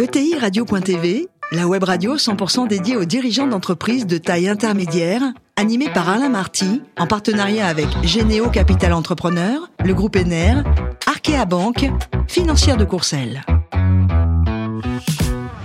ETI Radio.tv, la web radio 100% dédiée aux dirigeants d'entreprises de taille intermédiaire, animée par Alain Marty, en partenariat avec Généo Capital Entrepreneur, le groupe Ener, Arkea Banque, financière de Courcelles.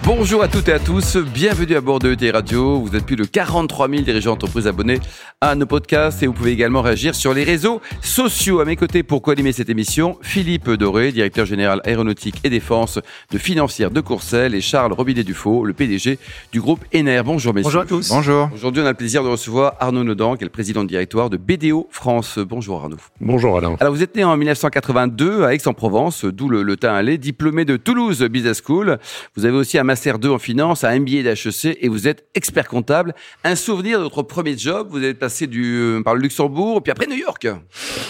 Bonjour à toutes et à tous, bienvenue à bord de ET Radio. Vous êtes plus de 43 000 dirigeants d'entreprise abonnés à nos podcasts et vous pouvez également réagir sur les réseaux sociaux. À mes côtés pour co-animer cette émission, Philippe Doré, directeur général aéronautique et défense de Financière de Courcelles et Charles Robinet-Dufault, le PDG du groupe Ener. Bonjour messieurs. Bonjour à tous. Bonjour. Aujourd'hui, on a le plaisir de recevoir Arnaud Nodan, qui est le président de directoire de BDO France. Bonjour Arnaud. Bonjour Alain. Alors vous êtes né en 1982 à Aix-en-Provence, d'où le, le teint allé, diplômé de Toulouse Business School. Vous avez aussi un Master 2 en finance, un MBA d'HEC et vous êtes expert comptable. Un souvenir de votre premier job, vous êtes passé du, euh, par le Luxembourg, puis après New York.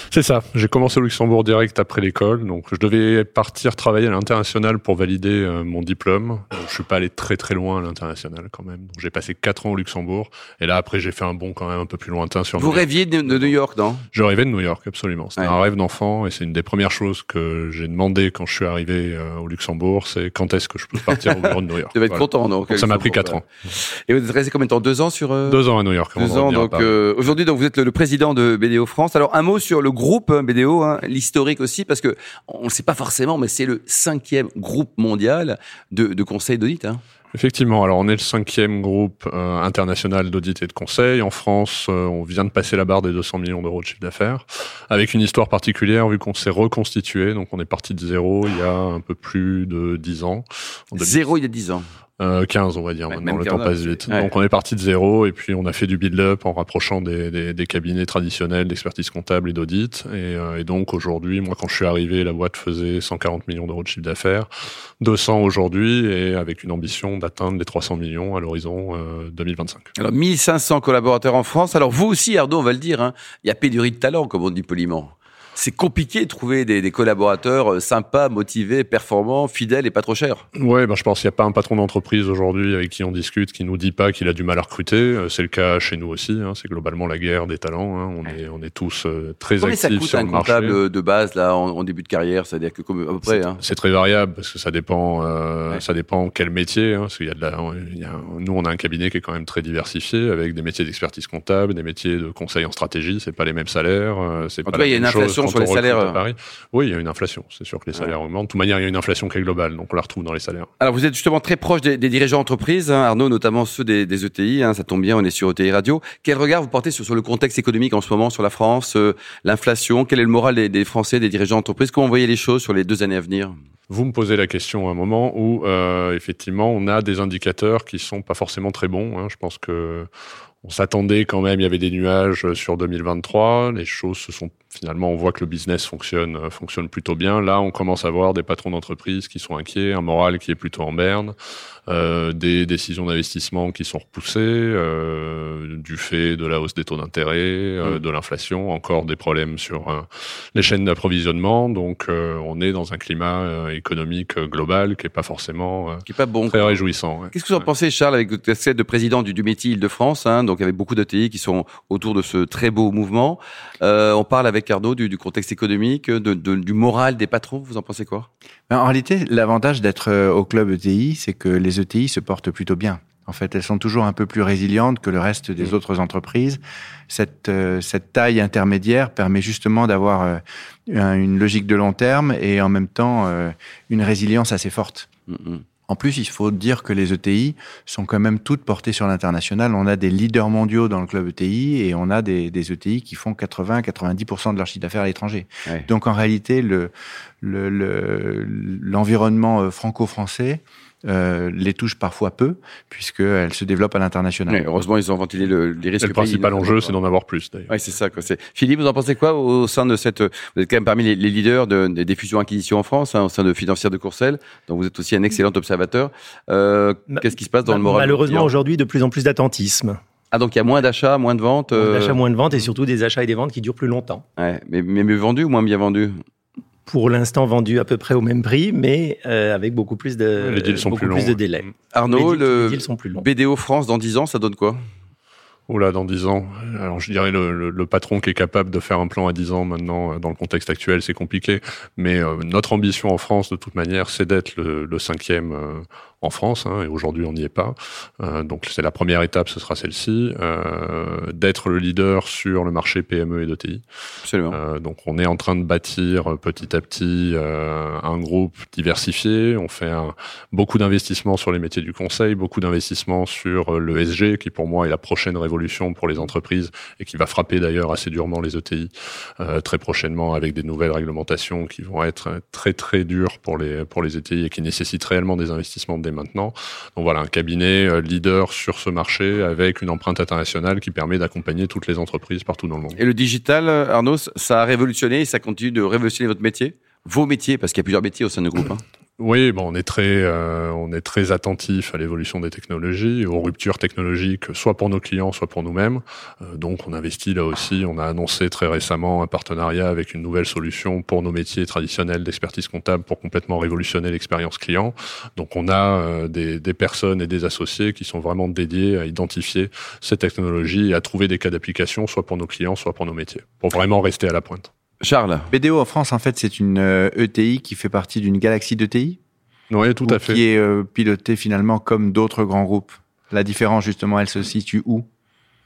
C'est ça. J'ai commencé au Luxembourg direct après l'école. Donc, je devais partir travailler à l'international pour valider euh, mon diplôme. Donc, je suis pas allé très très loin à l'international quand même. J'ai passé quatre ans au Luxembourg. Et là, après, j'ai fait un bond quand même un peu plus lointain sur Vous New York. rêviez de, de New York, non? Je rêvais de New York, absolument. C'était Ouais. un rêve d'enfant et c'est une des premières choses que j'ai demandé quand je suis arrivé euh, au Luxembourg. C'est quand est-ce que je peux partir au bureau de New York. Vous devez être Voilà. content, donc. Donc, ça m'a pris Luxembourg, quatre ans. ouais. Et vous êtes resté combien de temps? Deux ans sur euh, Deux ans à New York. Deux de ans, donc euh, aujourd'hui, donc vous êtes le, le président de BDO France. Alors un mot sur le groupe hein, BDO, hein, l'historique aussi, parce que on ne sait pas forcément, mais c'est le cinquième groupe mondial de, de conseils d'audit. Hein. Effectivement, alors on est le cinquième groupe euh, international d'audit et de conseil. En France, euh, on vient de passer la barre des 200 millions d'euros de chiffre d'affaires, avec une histoire particulière vu qu'on s'est reconstitué. Donc on est parti de zéro il y a un peu plus de 10 ans. En 2000 Zéro il y a dix ans. Euh, 15 on va dire Ouais, maintenant, le temps 15, passe vite. ouais. Donc on est parti de zéro et puis on a fait du build-up en rapprochant des, des, des cabinets traditionnels d'expertise comptable et d'audit. Et, euh, et donc aujourd'hui, moi quand je suis arrivé, la boîte faisait 140 millions d'euros de chiffre d'affaires, 200 aujourd'hui et avec une ambition d'atteindre les 300 millions à l'horizon euh, 2025. Alors 1500 collaborateurs en France. Alors vous aussi, Arnaud, on va le dire, hein, il y a pénurie de talent, comme on dit poliment. C'est compliqué de trouver des, des collaborateurs euh, sympas, motivés, performants, fidèles et pas trop chers. Ouais, ben je pense qu'il n'y a pas un patron d'entreprise aujourd'hui avec qui on discute qui nous dit pas qu'il a du mal à recruter. Euh, C'est le cas chez nous aussi. Hein. C'est globalement la guerre des talents. Hein. On est on est tous euh, très Combien ça actifs coûte sur un le marché. comptable de base là en, en début de carrière? C'est-à-dire que comme, à peu près. C'est- Hein? C'est très variable parce que ça dépend, euh, Ouais. ça dépend quel métier. Parce qu'il y a de la, il y a, nous, on a un cabinet qui est quand même très diversifié avec des métiers d'expertise comptable, des métiers de conseil en stratégie. C'est pas les mêmes salaires. C'est pas la cas, il y a même une chose inflation quand sur les salaires, à euh. Paris. Oui, il y a une inflation. C'est sûr que les salaires augmentent. De toute manière, il y a une inflation qui est globale, donc on la retrouve dans les salaires. Alors vous êtes justement très proche des, des dirigeants d'entreprise, hein, Arnaud, notamment ceux des, des ETI. Hein, ça tombe bien, on est sur ETI Radio. Quel regard vous portez sur, sur le contexte économique en ce moment, sur la France, euh, l'inflation? Quel est le moral des, des Français, des dirigeants d'entreprise? Comment vous voyez les choses sur les deux années à venir? Vous me posez la question à un moment où euh, effectivement on a des indicateurs qui sont pas forcément très bons. hein. Je pense que on s'attendait quand même, il y avait des nuages sur 2023. Les choses se sont finalement, on voit que le business fonctionne euh, fonctionne plutôt bien. Là, on commence à voir des patrons d'entreprise qui sont inquiets, un moral qui est plutôt en berne, euh, des décisions d'investissement qui sont repoussées euh, du fait de la hausse des taux d'intérêt, euh, Mm. de l'inflation, encore des problèmes sur les chaînes d'approvisionnement. Donc, on est dans un climat économique global qui est pas forcément Qui est pas bon. très réjouissant. ouais. Qu'est-ce que vous en pensez, Charles, avec votre casquette de président du, du métier Île-de-France, hein, donc avec beaucoup d'ETI qui sont autour de ce très beau mouvement. On parle avec Du, du contexte économique, de, de- du moral des patrons. Vous en pensez quoi? Ben, En réalité, l'avantage d'être euh, au club ETI, c'est que les ETI se portent plutôt bien. En fait, elles sont toujours un peu plus résilientes que le reste des autres entreprises. Cette, euh, cette taille intermédiaire permet justement d'avoir euh, un- une logique de long terme et en même temps euh, une résilience assez forte. Mm, mm. En plus, il faut dire que les ETI sont quand même toutes portées sur l'international. On a des leaders mondiaux dans le club ETI et on a des, des ETI qui font 80-90% de leur chiffre d'affaires à l'étranger. Ouais. Donc en réalité, le, le, le- l'environnement euh, franco-français euh, les touche parfois peu, puisqu'elles se développent à l'international. Heureusement, ils ont ventilé le, les risques. Le principal enjeu, c'est d'en avoir plus d'ailleurs. Oui, c'est ça. Quoi. Philippe, vous en pensez quoi au sein de cette... Vous êtes quand même parmi les, les leaders de, des, des fusions-acquisitions en France, hein, au sein de Financière de Courcelles, donc vous êtes aussi un excellent observateur. Euh, qu'est-ce qui se passe dans le moral Malheureusement, aujourd'hui, de plus en plus d'attentisme. Ah, donc il y a moins d'achats, moins de ventes Moins euh, D'achat, moins de ventes et surtout des achats et des ventes qui durent plus longtemps. ouais, mais, mais mieux vendu ou moins bien vendu? Pour l'instant, vendu à peu près au même prix, mais euh, avec beaucoup plus de, Les deals sont beaucoup plus longs. de délais. Arnaud, les, deals, le les deals sont plus longs. BDO France dans 10 ans, ça donne quoi? Oula, dans 10 ans. Alors, je dirais le, le, le patron qui est capable de faire un plan à 10 ans maintenant, euh, dans le contexte actuel, c'est compliqué. Mais euh, notre ambition en France, de toute manière, c'est d'être le, le cinquième euh, en France, hein, et aujourd'hui on n'y est pas. Euh, donc c'est la première étape, ce sera celle-ci, euh, d'être le leader sur le marché PME et d'ETI. Absolument. Euh, donc on est en train de bâtir petit à petit un groupe diversifié. On fait un, beaucoup d'investissements sur les métiers du conseil, beaucoup d'investissements sur euh, le SG, qui pour moi est la prochaine révolution pour les entreprises et qui va frapper d'ailleurs assez durement les ETI très prochainement avec des nouvelles réglementations qui vont être très très dures pour les pour les ETI et qui nécessitent réellement des investissements dès maintenant. Donc voilà, un cabinet euh, leader sur ce marché avec une empreinte internationale qui permet d'accompagner toutes les entreprises partout dans le monde. Et le digital, Arnaud, ça a révolutionné et ça continue de révolutionner votre métier Vos métiers, parce qu'il y a plusieurs métiers au sein du groupe. Hein. Oui, bon, on est très, euh, on est très attentif à l'évolution des technologies, aux ruptures technologiques, soit pour nos clients, soit pour nous-mêmes. Euh, donc, on investit là aussi. On a annoncé très récemment un partenariat avec une nouvelle solution pour nos métiers traditionnels d'expertise comptable pour complètement révolutionner l'expérience client. Donc, on a euh, des, des personnes et des associés qui sont vraiment dédiés à identifier ces technologies et à trouver des cas d'application, soit pour nos clients, soit pour nos métiers, pour vraiment rester à la pointe. Charles BDO en France, en fait, c'est une euh, ETI qui fait partie d'une galaxie d'ETI Oui, tout ou à fait. qui est euh, pilotée finalement comme d'autres grands groupes. La différence, justement, elle se situe où?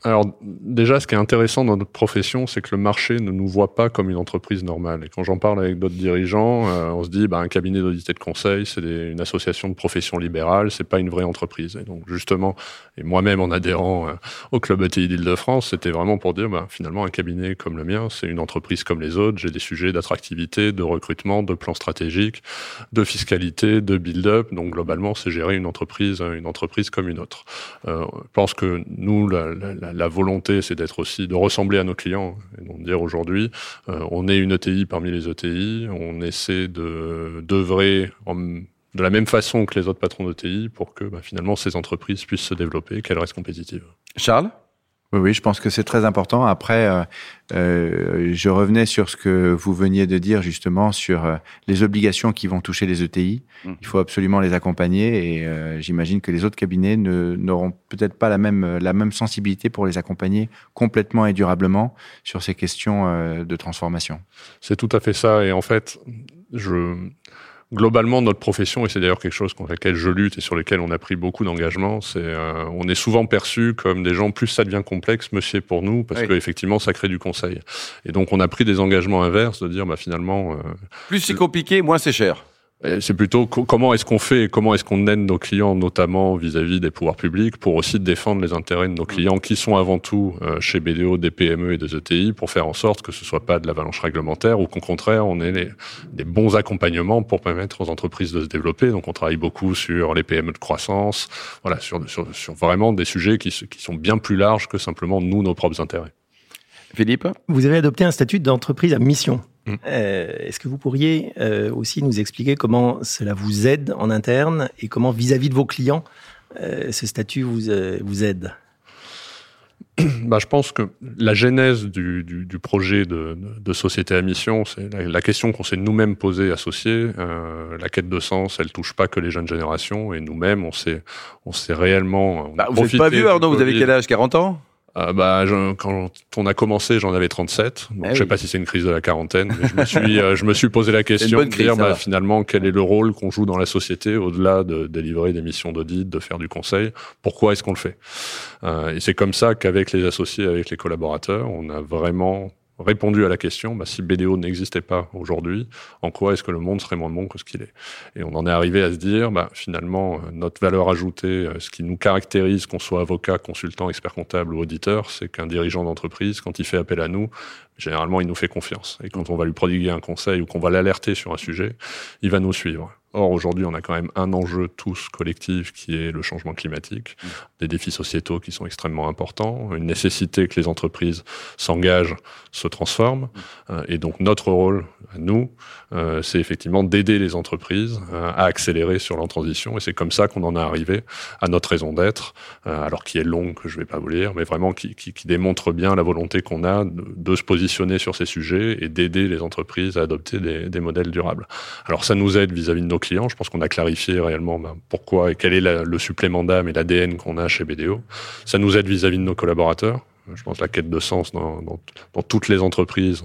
Alors déjà, ce qui est intéressant dans notre profession, c'est que le marché ne nous voit pas comme une entreprise normale. Et quand j'en parle avec d'autres dirigeants, euh, on se dit, bah, un cabinet d'audit et de conseil, c'est une association de profession libérale, c'est pas une vraie entreprise. Et donc justement, et moi-même en adhérant euh, au club ETI d'Île-de-France, c'était vraiment pour dire, bah, finalement, un cabinet comme le mien, c'est une entreprise comme les autres. J'ai des sujets d'attractivité, de recrutement, de plan stratégique, de fiscalité, de build-up. Donc globalement, c'est gérer une entreprise, une entreprise comme une autre. Euh, je pense que nous, la- la- volonté, c'est d'être aussi de ressembler à nos clients et donc dire aujourd'hui, euh, on est une ETI parmi les ETI, on essaie de d'œuvrer de la même façon que les autres patrons d'ETI pour que bah, finalement ces entreprises puissent se développer, qu'elles restent compétitives. Charles? Oui, oui, je pense que c'est très important. Après, euh, euh, je revenais sur ce que vous veniez de dire justement sur euh, les obligations qui vont toucher les ETI. Mhm. Il faut absolument les accompagner et euh, j'imagine que les autres cabinets ne- n'auront peut-être pas la même, la même sensibilité pour les accompagner complètement et durablement sur ces questions euh, de transformation. C'est tout à fait ça. Et en fait, je, globalement, notre profession, et c'est d'ailleurs quelque chose contre lequel je lutte et sur lequel on a pris beaucoup d'engagement, c'est, euh, on est souvent perçu comme des gens, plus ça devient complexe, monsieur pour nous, parce Oui. que effectivement, ça crée du conseil. Et donc, on a pris des engagements inverses de dire, bah, finalement, euh, Plus c'est compliqué, moins c'est cher. Et C'est plutôt co- comment est-ce qu'on fait, et comment est-ce qu'on aide nos clients, notamment vis-à-vis des pouvoirs publics, pour aussi défendre les intérêts de nos clients, qui sont avant tout euh, chez BDO des PME et des ETI, pour faire en sorte que ce soit pas de l'avalanche réglementaire, ou qu'au contraire, on ait les- des bons accompagnements pour permettre aux entreprises de se développer. Donc, on travaille beaucoup sur les PME de croissance, voilà, sur, sur, sur vraiment des sujets qui, qui sont bien plus larges que simplement nous, nos propres intérêts. Philippe? Vous avez adopté un statut d'entreprise à mission. Mm. Euh, Est-ce que vous pourriez euh, aussi nous expliquer comment cela vous aide en interne et comment vis-à-vis de vos clients euh, ce statut vous, euh, vous aide? Bah, je pense que la genèse du, du, du projet de, société à mission, c'est la, la question qu'on s'est nous-mêmes posée associés. Euh, la quête de sens, elle touche pas que les jeunes générations, et nous-mêmes, on s'est, on s'est réellement. on bah, Vous n'êtes pas vieux, Arnaud, vous avez quel âge? 40 ans? Ah, bah, je- quand on a commencé, j'en avais 37. Donc, Ah je sais oui. pas si c'est une crise de la quarantaine, mais je me suis, euh, je me suis posé la question de crise, dire, bah, finalement, quel est le rôle qu'on joue dans la société au-delà de délivrer des missions d'audit, de faire du conseil? Pourquoi est-ce qu'on le fait? Euh, Et c'est comme ça qu'avec les associés, avec les collaborateurs, on a vraiment répondu à la question, bah, si BDO n'existait pas aujourd'hui, en quoi est-ce que le monde serait moins bon que ce qu'il est? Et on en est arrivé à se dire, bah, finalement, euh, notre valeur ajoutée, euh, ce qui nous caractérise, qu'on soit avocat, consultant, expert comptable ou auditeur, c'est qu'un dirigeant d'entreprise, quand il fait appel à nous, généralement, il nous fait confiance. Et quand on va lui prodiguer un conseil ou qu'on va l'alerter sur un sujet, il va nous suivre. Or, aujourd'hui, on a quand même un enjeu tous collectif qui est le changement climatique, des défis sociétaux qui sont extrêmement importants, une nécessité que les entreprises s'engagent, se transforment. Euh, et donc, notre rôle, à nous, euh, c'est effectivement d'aider les entreprises euh, à accélérer sur leur transition. Et c'est comme ça qu'on en est arrivé à notre raison d'être, alors qui est longue, que je vais pas vous lire, mais vraiment qui, qui, qui démontre bien la volonté qu'on a de, de se positionner sur ces sujets et d'aider les entreprises à adopter des, des modèles durables. Alors ça nous aide vis-à-vis de nos clients. Je pense qu'on a clarifié réellement ben, pourquoi et quel est le supplément d'âme et l'ADN qu'on a chez BDO. Ça nous aide vis-à-vis de nos collaborateurs. Je pense, la quête de sens dans, dans, toutes les entreprises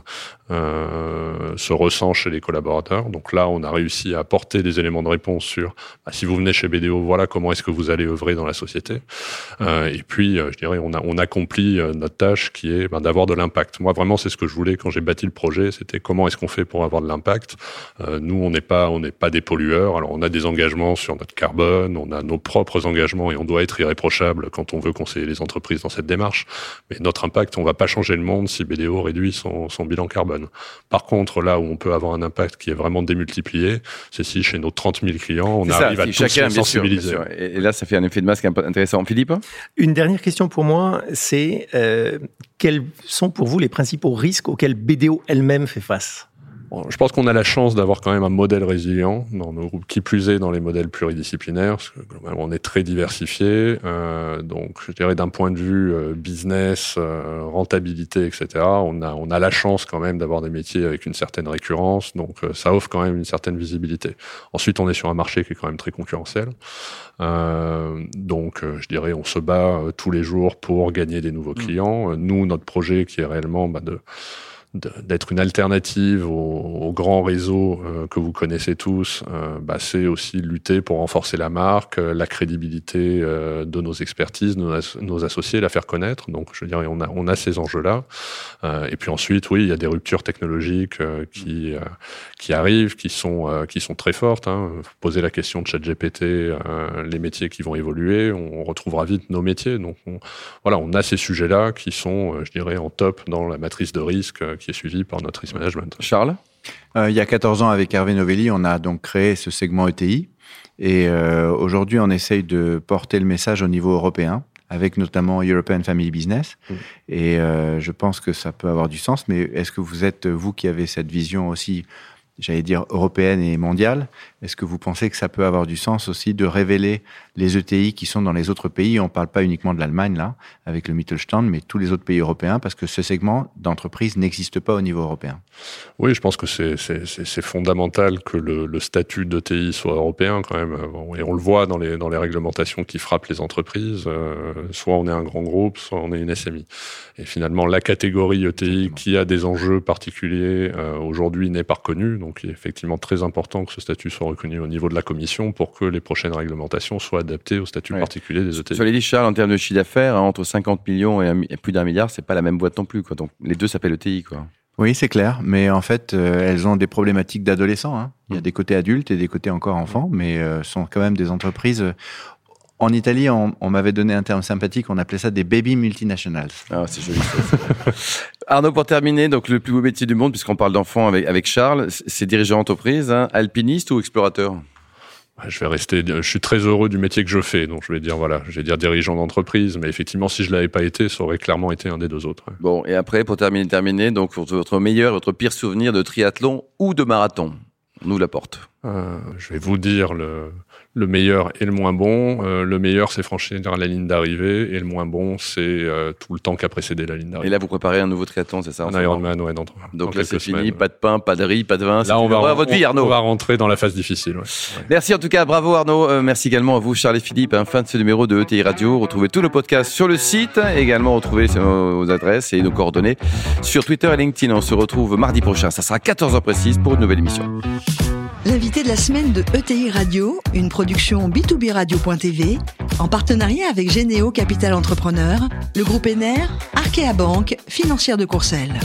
euh, se ressent chez les collaborateurs. Donc là, on a réussi à apporter des éléments de réponse sur bah, si vous venez chez BDO, voilà comment est-ce que vous allez œuvrer dans la société. Euh, et puis, euh, je dirais, on, a, on accomplit euh, notre tâche qui est bah, d'avoir de l'impact. Moi, vraiment, c'est ce que je voulais quand j'ai bâti le projet. C'était comment est-ce qu'on fait pour avoir de l'impact. Euh, nous, on n'est pas, pas des pollueurs. Alors, on a des engagements sur notre carbone, on a nos propres engagements et on doit être irréprochable quand on veut conseiller les entreprises dans cette démarche. Notre impact, on va pas changer le monde si BDO réduit son, son bilan carbone. Par contre, là où on peut avoir un impact qui est vraiment démultiplié, c'est si chez nos 30 000 clients, on ça, arrive à si tous chacun, les bien sûr, bien sensibiliser. sûr. Et, et là, ça fait un effet de masque un peu intéressant. Philippe? Une dernière question pour moi, c'est euh, quels sont pour vous les principaux risques auxquels BDO elle-même fait face? Je pense qu'on a la chance d'avoir quand même un modèle résilient dans nos groupes, qui plus est dans les modèles pluridisciplinaires, parce que globalement on est très diversifié. Euh, donc je dirais d'un point de vue euh, business, euh, rentabilité, etc. On a on a la chance quand même d'avoir des métiers avec une certaine récurrence, donc euh, ça offre quand même une certaine visibilité. Ensuite on est sur un marché qui est quand même très concurrentiel, Euh, donc euh, je dirais on se bat tous les jours pour gagner des nouveaux clients. Euh, Nous notre projet qui est réellement bah, de- d'être une alternative au, au grand réseau euh, que vous connaissez tous, euh, bah, c'est aussi lutter pour renforcer la marque, euh, la crédibilité euh, de nos expertises, nos, nos associés, la faire connaître. Donc, je dirais, on a, on a ces enjeux-là. Euh, et puis ensuite, oui, il y a des ruptures technologiques euh, qui, qui arrivent, qui sont, qui sont très fortes. Hein. Posez la question de ChatGPT, les métiers qui vont évoluer, on retrouvera vite nos métiers. Donc, on, voilà, on a ces sujets-là qui sont, je dirais, en top dans la matrice de risque qui est suivie par notre risk management. Charles Euh, il y a 14 ans, avec Hervé Novelli, on a donc créé ce segment ETI. Et euh, aujourd'hui, on essaye de porter le message au niveau européen, avec notamment European Family Business. Mm. Et euh, je pense que ça peut avoir du sens. Mais est-ce que vous êtes, vous qui avez cette vision aussi, j'allais dire, européenne et mondiale, est-ce que vous pensez que ça peut avoir du sens aussi de révéler les ETI qui sont dans les autres pays? On ne parle pas uniquement de l'Allemagne, là, avec le Mittelstand, mais tous les autres pays européens, parce que ce segment d'entreprise n'existe pas au niveau européen. Oui, je pense que c'est fondamental que le, le statut d'ETI soit européen quand même. Et on le voit dans les, dans les réglementations qui frappent les entreprises. euh, soit on est un grand groupe, soit on est une SMI. Et finalement, la catégorie ETI Exactement. qui a des enjeux particuliers euh, aujourd'hui n'est pas reconnue. Donc, il est effectivement très important que ce statut soit reconnu au niveau de la commission pour que les prochaines réglementations soient adaptées au statut Ouais. particulier des ETI. Sur les dit, Charles, en termes de chiffre d'affaires, hein, entre 50 millions et, un mi- et plus d'un milliard, c'est pas la même boîte non plus. Quoi. Donc les deux s'appellent ETI. Quoi. Oui, c'est clair, mais en fait, euh, elles ont des problématiques d'adolescents. hein. Il y a des côtés adultes et des côtés encore enfants, mais euh, sont quand même des entreprises. euh, En Italie, on, on m'avait donné un terme sympathique, on appelait ça des baby multinationals. Ah, c'est joli. ça. Arnaud, pour terminer, donc le plus beau métier du monde, puisqu'on parle d'enfants avec, avec Charles, c'est dirigeant d'entreprise, hein, alpiniste ou explorateur? Je vais rester. Je suis très heureux du métier que je fais, donc je vais dire voilà, je vais dire dirigeant d'entreprise, mais effectivement, si je l'avais pas été, ça aurait clairement été un des deux autres. Bon, et après, pour terminer, terminer, donc votre- votre meilleur, votre pire souvenir de triathlon ou de marathon On nous la porte. Euh, je vais vous dire le, le meilleur et le moins bon. Euh, le meilleur, c'est franchir la ligne d'arrivée, et le moins bon, c'est euh, tout le temps qui a précédé la ligne Et d'arrivée. là, vous préparez un nouveau triathlon, c'est ça Un Ironman, ouais, dans, dans Donc là, c'est fini, pas de pain, pas de riz, pas de vin. Là, on va, le- votre vie, Arnaud. on va rentrer dans la phase difficile. ouais. Merci en tout cas, bravo Arnaud. Euh, merci également à vous, Charles et Philippe. hein, fin de ce numéro de ETI Radio. Retrouvez tous nos podcasts sur le site. Également, retrouvez nos adresses et nos coordonnées sur Twitter et LinkedIn. On se retrouve mardi prochain. Ça sera 14h précise pour une nouvelle émission. L'invité de la semaine de ETI Radio, une production B2B Radio.tv, en partenariat avec Généo Capital Entrepreneur, le groupe ENER, Arkea Banque, financière de Courcelles.